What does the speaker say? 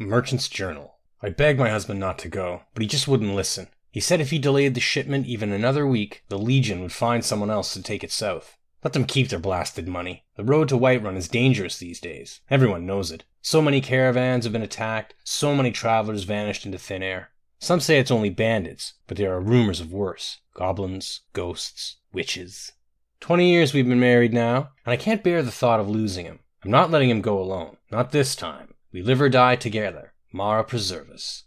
Merchant's Journal. I begged my husband not to go, but he just wouldn't listen. He said if he delayed the shipment even another week, the Legion would find someone else to take it south. Let them keep their blasted money. The road to Whiterun is dangerous these days. Everyone knows it. So many caravans have been attacked, so many travelers vanished into thin air. Some say it's only bandits, but there are rumors of worse goblins, ghosts, witches. Twenty years we've been married now, and I can't bear the thought of losing him. I'm not letting him go alone. Not this time. We live or die together. Mara preserve us.